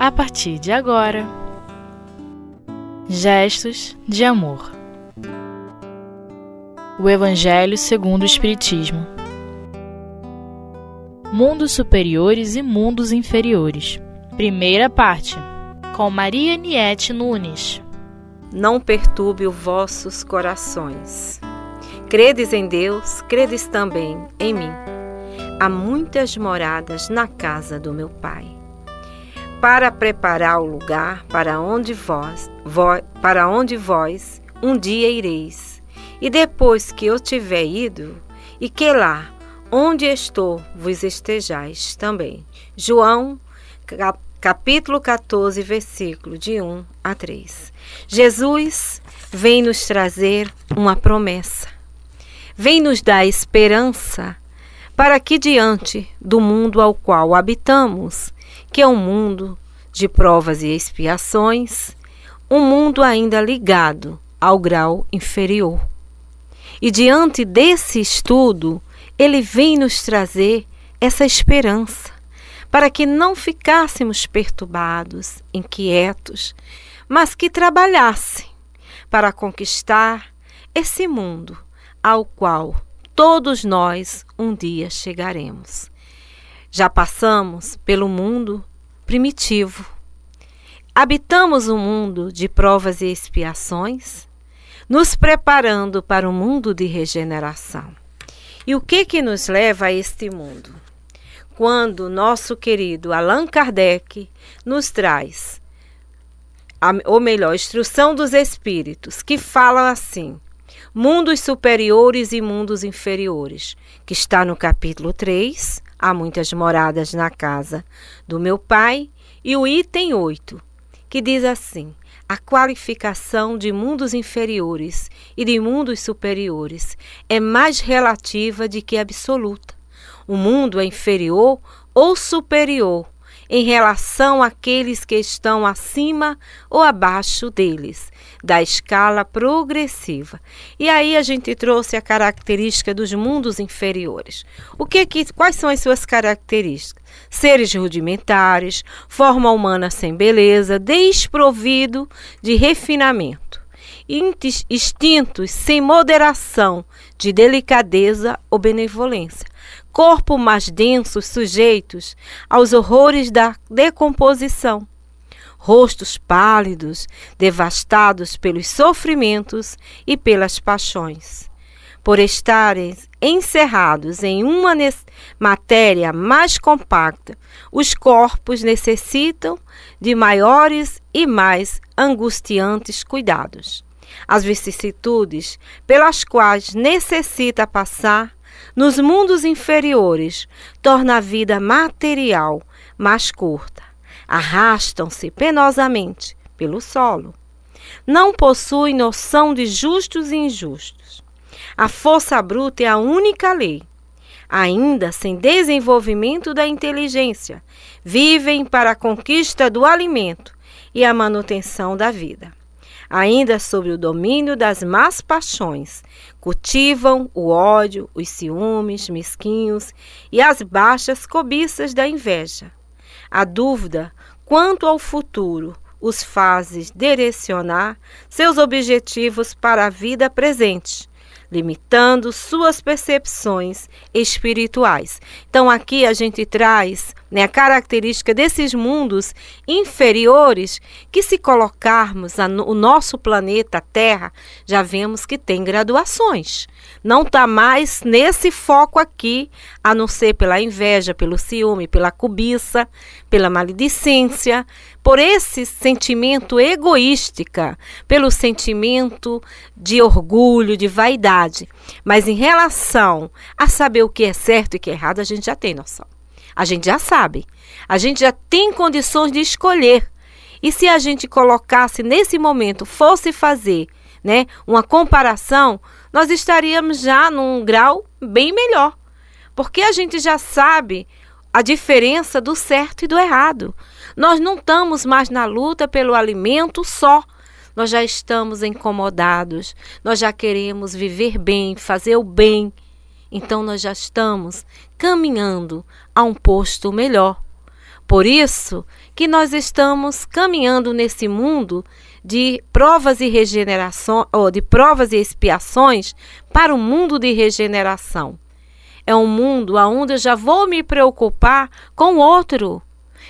a partir de agora. Gestos de amor. O Evangelho segundo o Espiritismo. Mundos superiores e mundos inferiores. Primeira parte. Com Maria Niete Nunes. Não perturbe os vossos corações. Credes em Deus, credes também em mim. Há muitas moradas na casa do meu Pai para preparar o lugar para onde vós, vós, para onde vós um dia ireis. E depois que eu tiver ido, e que lá onde estou vos estejais também. João, capítulo 14, versículo de 1 a 3. Jesus vem nos trazer uma promessa. Vem nos dar esperança para que diante do mundo ao qual habitamos que é um mundo de provas e expiações, um mundo ainda ligado ao grau inferior. E diante desse estudo, ele vem nos trazer essa esperança, para que não ficássemos perturbados, inquietos, mas que trabalhassem para conquistar esse mundo ao qual todos nós um dia chegaremos. Já passamos pelo mundo primitivo. Habitamos um mundo de provas e expiações, nos preparando para o um mundo de regeneração. E o que que nos leva a este mundo? Quando nosso querido Allan Kardec nos traz a, ou melhor, instrução dos espíritos, que falam assim: mundos superiores e mundos inferiores, que está no capítulo 3, há muitas moradas na casa do meu pai, e o item 8, que diz assim: a qualificação de mundos inferiores e de mundos superiores é mais relativa de que absoluta. O mundo é inferior ou superior em relação àqueles que estão acima ou abaixo deles, da escala progressiva. E aí a gente trouxe a característica dos mundos inferiores. O que, que quais são as suas características? Seres rudimentares, forma humana sem beleza, desprovido de refinamento instintos sem moderação de delicadeza ou benevolência, corpo mais densos sujeitos aos horrores da decomposição, rostos pálidos, devastados pelos sofrimentos e pelas paixões. Por estarem encerrados em uma matéria mais compacta, os corpos necessitam de maiores e mais angustiantes cuidados. As vicissitudes pelas quais necessita passar nos mundos inferiores torna a vida material mais curta. Arrastam-se penosamente pelo solo. Não possuem noção de justos e injustos. A força bruta é a única lei. Ainda sem desenvolvimento da inteligência, vivem para a conquista do alimento e a manutenção da vida ainda sob o domínio das más paixões, cultivam o ódio, os ciúmes mesquinhos e as baixas cobiças da inveja. A dúvida quanto ao futuro os fazes direcionar seus objetivos para a vida presente, limitando suas percepções espirituais. Então aqui a gente traz né, a característica desses mundos inferiores que se colocarmos a, o nosso planeta Terra, já vemos que tem graduações. Não está mais nesse foco aqui, a não ser pela inveja, pelo ciúme, pela cobiça, pela maledicência, por esse sentimento egoística, pelo sentimento de orgulho, de vaidade. Mas em relação a saber o que é certo e o que é errado, a gente já tem noção. A gente já sabe. A gente já tem condições de escolher. E se a gente colocasse nesse momento, fosse fazer né, uma comparação, nós estaríamos já num grau bem melhor. Porque a gente já sabe a diferença do certo e do errado. Nós não estamos mais na luta pelo alimento só. Nós já estamos incomodados, nós já queremos viver bem, fazer o bem. Então nós já estamos caminhando a um posto melhor. Por isso que nós estamos caminhando nesse mundo de provas e regeneração, ou de provas e expiações para o mundo de regeneração. É um mundo onde eu já vou me preocupar com o outro.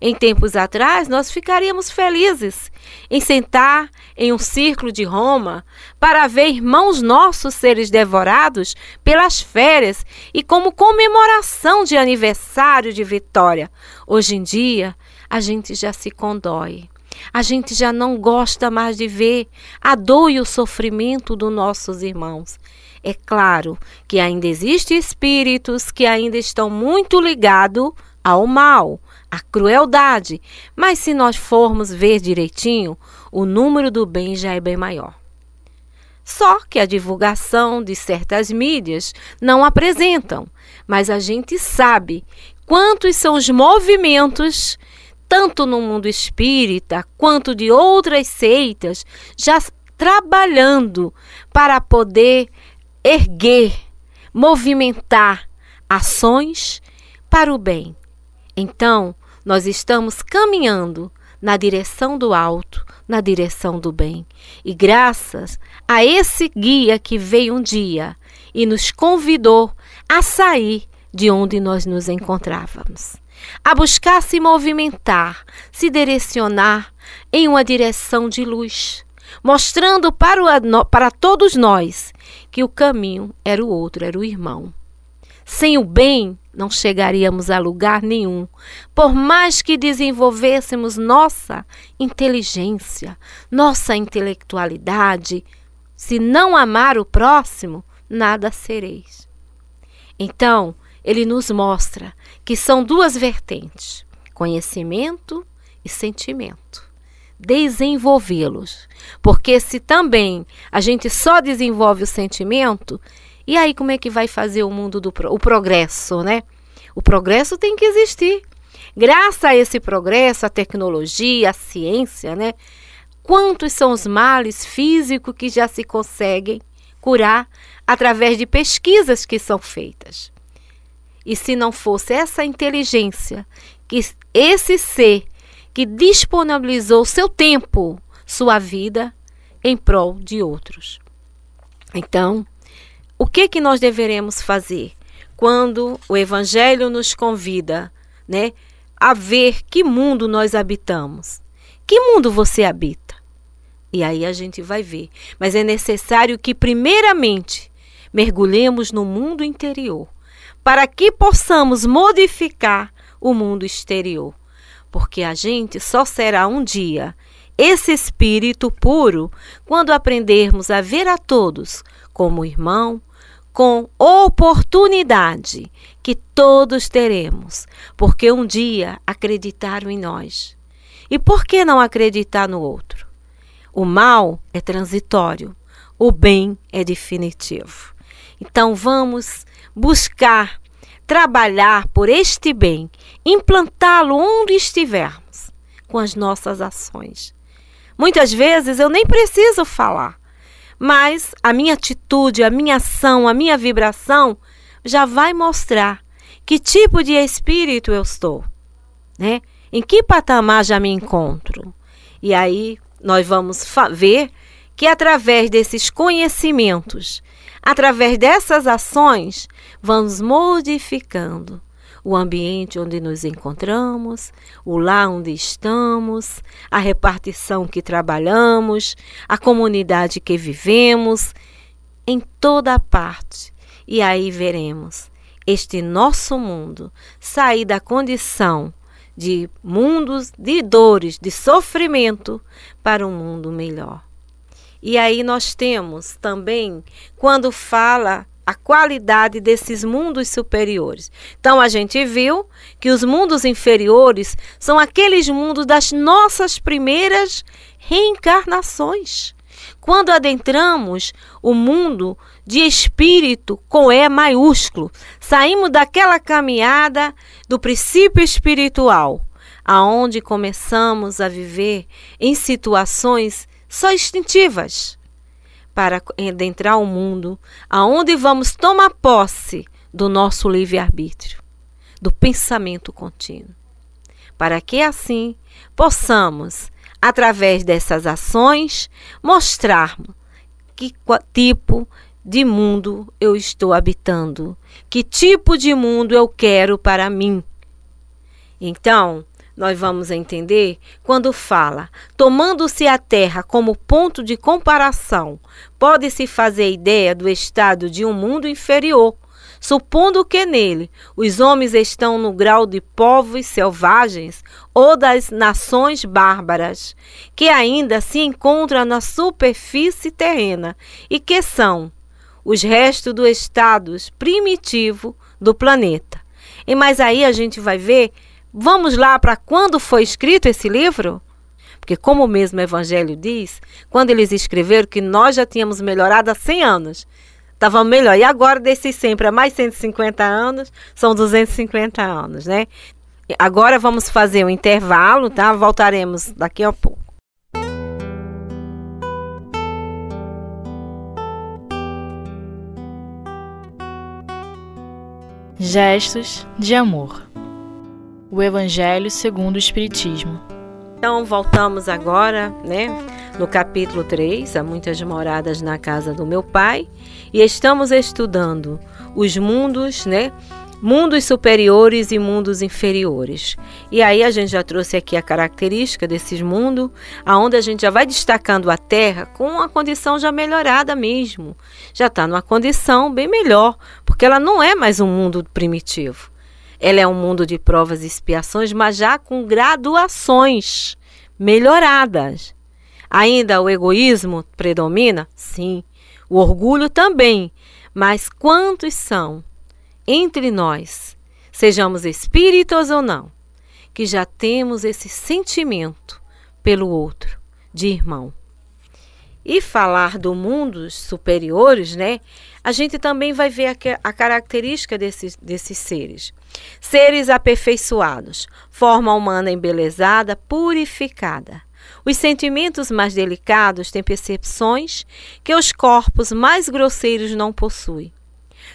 Em tempos atrás, nós ficaríamos felizes em sentar em um círculo de Roma para ver irmãos nossos seres devorados pelas férias e como comemoração de aniversário de vitória. Hoje em dia, a gente já se condói. A gente já não gosta mais de ver a dor e o sofrimento dos nossos irmãos. É claro que ainda existem espíritos que ainda estão muito ligados ao mal, à crueldade, mas se nós formos ver direitinho, o número do bem já é bem maior. Só que a divulgação de certas mídias não apresentam, mas a gente sabe quantos são os movimentos tanto no mundo espírita quanto de outras seitas, já trabalhando para poder erguer, movimentar ações para o bem. Então, nós estamos caminhando na direção do alto, na direção do bem. E graças a esse guia que veio um dia e nos convidou a sair de onde nós nos encontrávamos a buscar se movimentar, se direcionar em uma direção de luz, mostrando para, o, para todos nós que o caminho era o outro, era o irmão. Sem o bem, não chegaríamos a lugar nenhum. Por mais que desenvolvêssemos nossa inteligência, nossa intelectualidade, se não amar o próximo, nada sereis. Então, ele nos mostra que são duas vertentes: conhecimento e sentimento. Desenvolvê-los. Porque se também a gente só desenvolve o sentimento, e aí como é que vai fazer o mundo do o progresso, né? O progresso tem que existir. Graças a esse progresso, a tecnologia, a ciência, né? Quantos são os males físicos que já se conseguem curar através de pesquisas que são feitas? E se não fosse essa inteligência, que esse ser que disponibilizou seu tempo, sua vida em prol de outros. Então, o que que nós deveremos fazer quando o evangelho nos convida, né, a ver que mundo nós habitamos? Que mundo você habita? E aí a gente vai ver. Mas é necessário que primeiramente mergulhemos no mundo interior para que possamos modificar o mundo exterior. Porque a gente só será um dia esse espírito puro quando aprendermos a ver a todos como irmão, com oportunidade que todos teremos, porque um dia acreditaram em nós. E por que não acreditar no outro? O mal é transitório, o bem é definitivo. Então vamos buscar trabalhar por este bem, implantá-lo onde estivermos com as nossas ações. Muitas vezes eu nem preciso falar, mas a minha atitude, a minha ação, a minha vibração já vai mostrar que tipo de espírito eu estou, né? Em que patamar já me encontro? E aí nós vamos ver que através desses conhecimentos Através dessas ações, vamos modificando o ambiente onde nos encontramos, o lar onde estamos, a repartição que trabalhamos, a comunidade que vivemos, em toda parte. E aí veremos este nosso mundo sair da condição de mundos de dores, de sofrimento, para um mundo melhor. E aí nós temos também quando fala a qualidade desses mundos superiores. Então a gente viu que os mundos inferiores são aqueles mundos das nossas primeiras reencarnações. Quando adentramos o mundo de espírito com E maiúsculo, saímos daquela caminhada do princípio espiritual, aonde começamos a viver em situações só instintivas para adentrar o mundo aonde vamos tomar posse do nosso livre-arbítrio, do pensamento contínuo. para que assim possamos, através dessas ações, mostrar que tipo de mundo eu estou habitando, que tipo de mundo eu quero para mim. Então, nós vamos entender quando fala, tomando-se a terra como ponto de comparação, pode-se fazer ideia do estado de um mundo inferior, supondo que nele os homens estão no grau de povos selvagens ou das nações bárbaras, que ainda se encontram na superfície terrena e que são os restos do estado primitivo do planeta. E mais aí a gente vai ver Vamos lá para quando foi escrito esse livro? Porque, como o mesmo Evangelho diz, quando eles escreveram que nós já tínhamos melhorado há 100 anos, estava melhor. E agora, desses 100 para mais 150 anos, são 250 anos, né? Agora vamos fazer um intervalo, tá? Voltaremos daqui a pouco. Gestos de amor. O Evangelho segundo o Espiritismo. Então, voltamos agora, né, no capítulo 3, há muitas moradas na casa do meu pai, e estamos estudando os mundos, né, mundos superiores e mundos inferiores. E aí a gente já trouxe aqui a característica desses mundos, aonde a gente já vai destacando a Terra com uma condição já melhorada mesmo. Já está numa condição bem melhor, porque ela não é mais um mundo primitivo. Ela é um mundo de provas e expiações, mas já com graduações melhoradas. Ainda o egoísmo predomina? Sim. O orgulho também. Mas quantos são entre nós, sejamos espíritos ou não, que já temos esse sentimento pelo outro, de irmão? E falar do mundos superiores, né? A gente também vai ver a, a característica desses, desses seres. Seres aperfeiçoados, forma humana embelezada, purificada. Os sentimentos mais delicados têm percepções que os corpos mais grosseiros não possuem.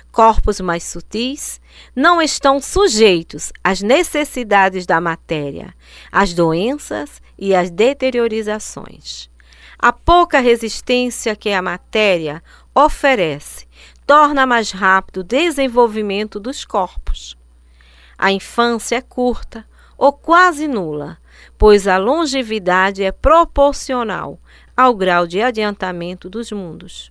Corpos mais sutis não estão sujeitos às necessidades da matéria, às doenças e às deteriorizações. A pouca resistência que a matéria oferece torna mais rápido o desenvolvimento dos corpos. A infância é curta ou quase nula, pois a longevidade é proporcional ao grau de adiantamento dos mundos.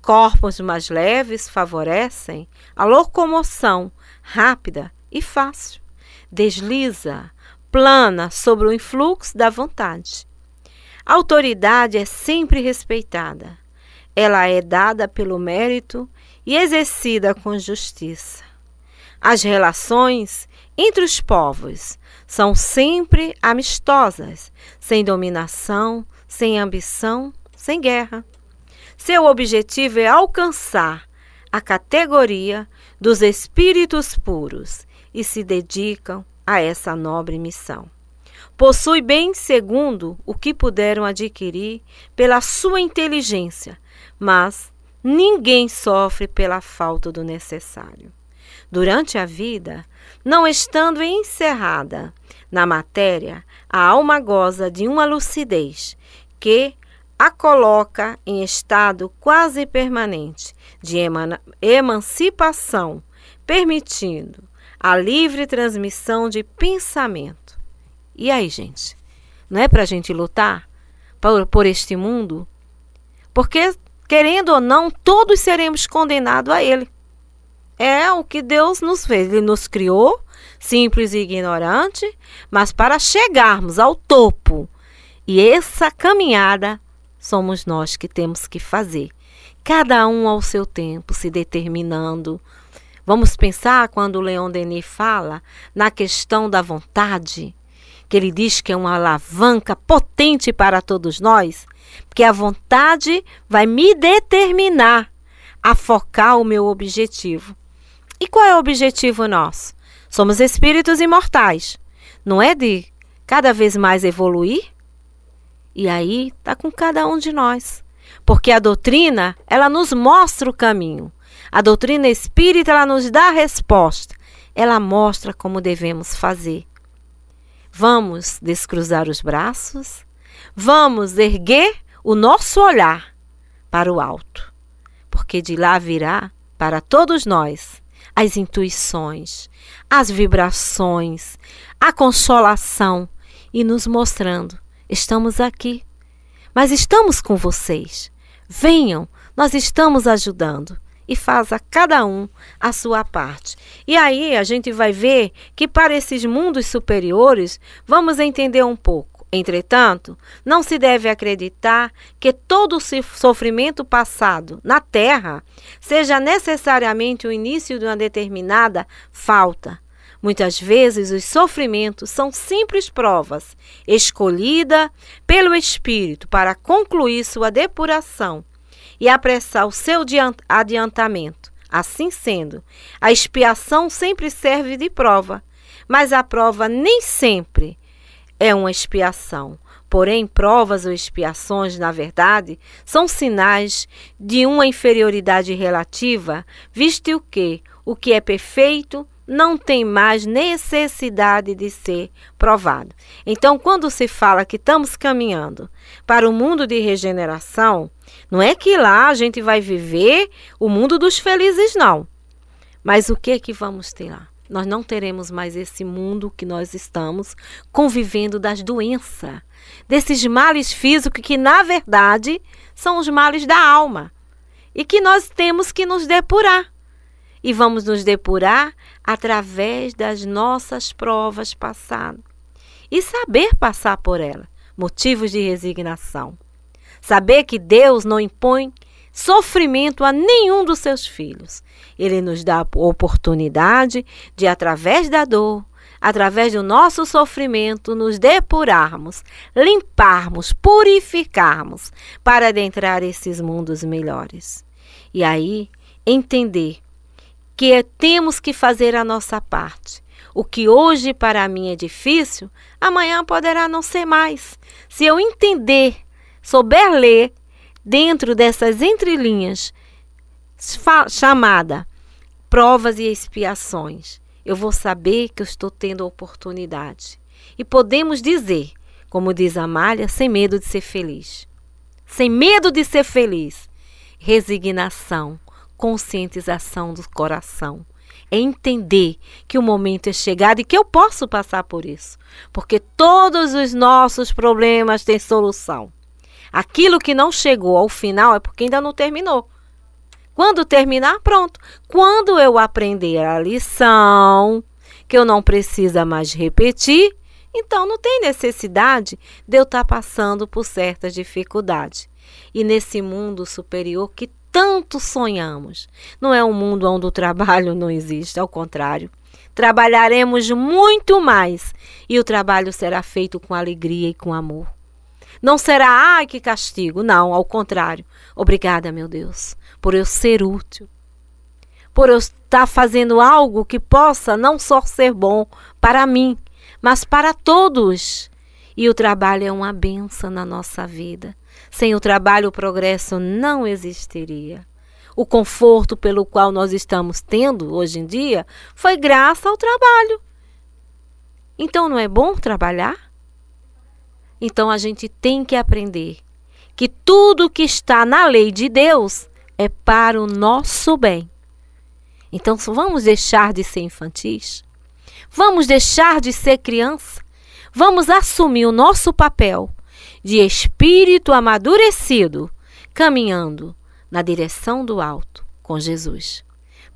Corpos mais leves favorecem a locomoção rápida e fácil. Desliza, plana sobre o influxo da vontade. A autoridade é sempre respeitada. Ela é dada pelo mérito e exercida com justiça. As relações entre os povos são sempre amistosas, sem dominação, sem ambição, sem guerra. Seu objetivo é alcançar a categoria dos espíritos puros e se dedicam a essa nobre missão possui bem segundo o que puderam adquirir pela sua inteligência, mas ninguém sofre pela falta do necessário. Durante a vida, não estando encerrada na matéria, a alma goza de uma lucidez que a coloca em estado quase permanente de emancipação, permitindo a livre transmissão de pensamento e aí, gente? Não é para a gente lutar por, por este mundo? Porque, querendo ou não, todos seremos condenados a ele. É o que Deus nos fez. Ele nos criou, simples e ignorante, mas para chegarmos ao topo. E essa caminhada somos nós que temos que fazer. Cada um ao seu tempo, se determinando. Vamos pensar quando Leon Denis fala na questão da vontade que ele diz que é uma alavanca potente para todos nós, porque a vontade vai me determinar a focar o meu objetivo. E qual é o objetivo nosso? Somos espíritos imortais, não é de cada vez mais evoluir? E aí está com cada um de nós. Porque a doutrina, ela nos mostra o caminho. A doutrina espírita, ela nos dá a resposta. Ela mostra como devemos fazer. Vamos descruzar os braços, vamos erguer o nosso olhar para o alto, porque de lá virá para todos nós as intuições, as vibrações, a consolação e nos mostrando: estamos aqui, mas estamos com vocês. Venham, nós estamos ajudando e faz a cada um a sua parte. E aí a gente vai ver que para esses mundos superiores, vamos entender um pouco. Entretanto, não se deve acreditar que todo o sofrimento passado na Terra seja necessariamente o início de uma determinada falta. Muitas vezes os sofrimentos são simples provas escolhida pelo Espírito para concluir sua depuração e apressar o seu adiantamento. Assim sendo, a expiação sempre serve de prova, mas a prova nem sempre é uma expiação. Porém, provas ou expiações, na verdade, são sinais de uma inferioridade relativa, visto que o que é perfeito não tem mais necessidade de ser provado. Então, quando se fala que estamos caminhando para o mundo de regeneração, não é que lá a gente vai viver o mundo dos felizes, não. Mas o que é que vamos ter lá? Nós não teremos mais esse mundo que nós estamos convivendo das doenças, desses males físicos que, na verdade, são os males da alma e que nós temos que nos depurar. E vamos nos depurar através das nossas provas passadas e saber passar por elas motivos de resignação. Saber que Deus não impõe sofrimento a nenhum dos seus filhos. Ele nos dá a oportunidade de, através da dor, através do nosso sofrimento, nos depurarmos, limparmos, purificarmos para adentrar esses mundos melhores. E aí, entender que temos que fazer a nossa parte. O que hoje para mim é difícil, amanhã poderá não ser mais. Se eu entender souber ler dentro dessas entrelinhas chamada provas e expiações, eu vou saber que eu estou tendo a oportunidade. E podemos dizer, como diz Amália, sem medo de ser feliz. Sem medo de ser feliz. Resignação, conscientização do coração. É entender que o momento é chegado e que eu posso passar por isso. Porque todos os nossos problemas têm solução. Aquilo que não chegou ao final é porque ainda não terminou. Quando terminar, pronto. Quando eu aprender a lição, que eu não precisa mais repetir, então não tem necessidade de eu estar tá passando por certas dificuldades. E nesse mundo superior que tanto sonhamos, não é um mundo onde o trabalho não existe, ao contrário. Trabalharemos muito mais e o trabalho será feito com alegria e com amor. Não será, ai, que castigo. Não, ao contrário. Obrigada, meu Deus, por eu ser útil. Por eu estar fazendo algo que possa não só ser bom para mim, mas para todos. E o trabalho é uma benção na nossa vida. Sem o trabalho, o progresso não existiria. O conforto pelo qual nós estamos tendo hoje em dia foi graças ao trabalho. Então não é bom trabalhar? Então a gente tem que aprender que tudo que está na lei de Deus é para o nosso bem. Então vamos deixar de ser infantis? Vamos deixar de ser criança? Vamos assumir o nosso papel de espírito amadurecido, caminhando na direção do alto com Jesus.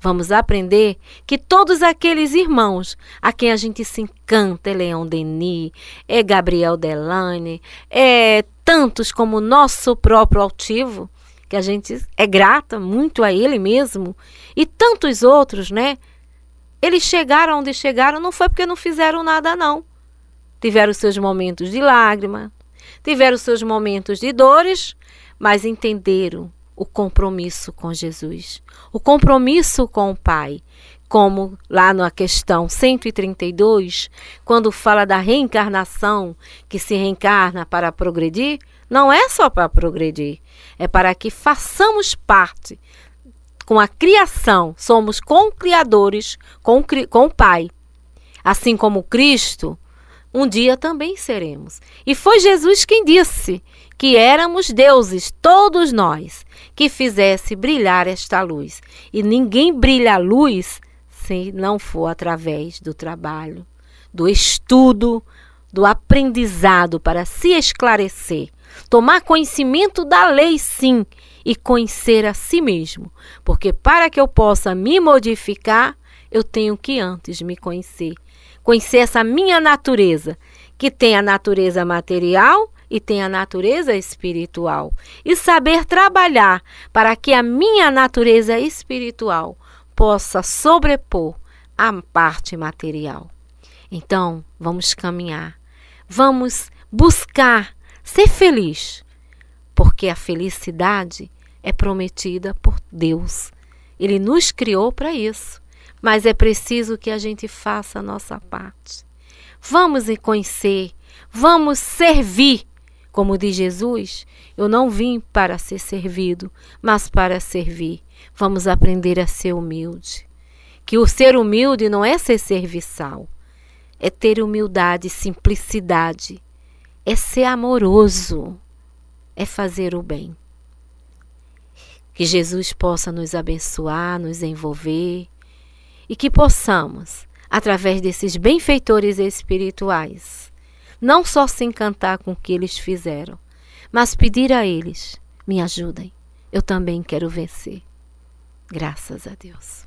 Vamos aprender que todos aqueles irmãos a quem a gente se encanta, é Leão Denis, é Gabriel Delane, é tantos como o nosso próprio altivo, que a gente é grata muito a ele mesmo, e tantos outros, né? Eles chegaram onde chegaram não foi porque não fizeram nada, não. Tiveram seus momentos de lágrima, tiveram seus momentos de dores, mas entenderam o compromisso com Jesus, o compromisso com o Pai. Como lá na questão 132, quando fala da reencarnação, que se reencarna para progredir, não é só para progredir, é para que façamos parte com a criação, somos com criadores com, com o Pai. Assim como Cristo um dia também seremos. E foi Jesus quem disse que éramos deuses, todos nós, que fizesse brilhar esta luz. E ninguém brilha a luz se não for através do trabalho, do estudo, do aprendizado para se esclarecer, tomar conhecimento da lei, sim, e conhecer a si mesmo, porque para que eu possa me modificar, eu tenho que antes me conhecer, conhecer essa minha natureza, que tem a natureza material e tem a natureza espiritual, e saber trabalhar para que a minha natureza espiritual possa sobrepor a parte material. Então, vamos caminhar Vamos buscar ser feliz, porque a felicidade é prometida por Deus. Ele nos criou para isso, mas é preciso que a gente faça a nossa parte. Vamos conhecer, vamos servir. Como diz Jesus, eu não vim para ser servido, mas para servir. Vamos aprender a ser humilde. Que o ser humilde não é ser serviçal, é ter humildade, simplicidade, é ser amoroso, é fazer o bem. Que Jesus possa nos abençoar, nos envolver e que possamos, através desses benfeitores espirituais, não só se encantar com o que eles fizeram, mas pedir a eles: me ajudem, eu também quero vencer. Graças a Deus.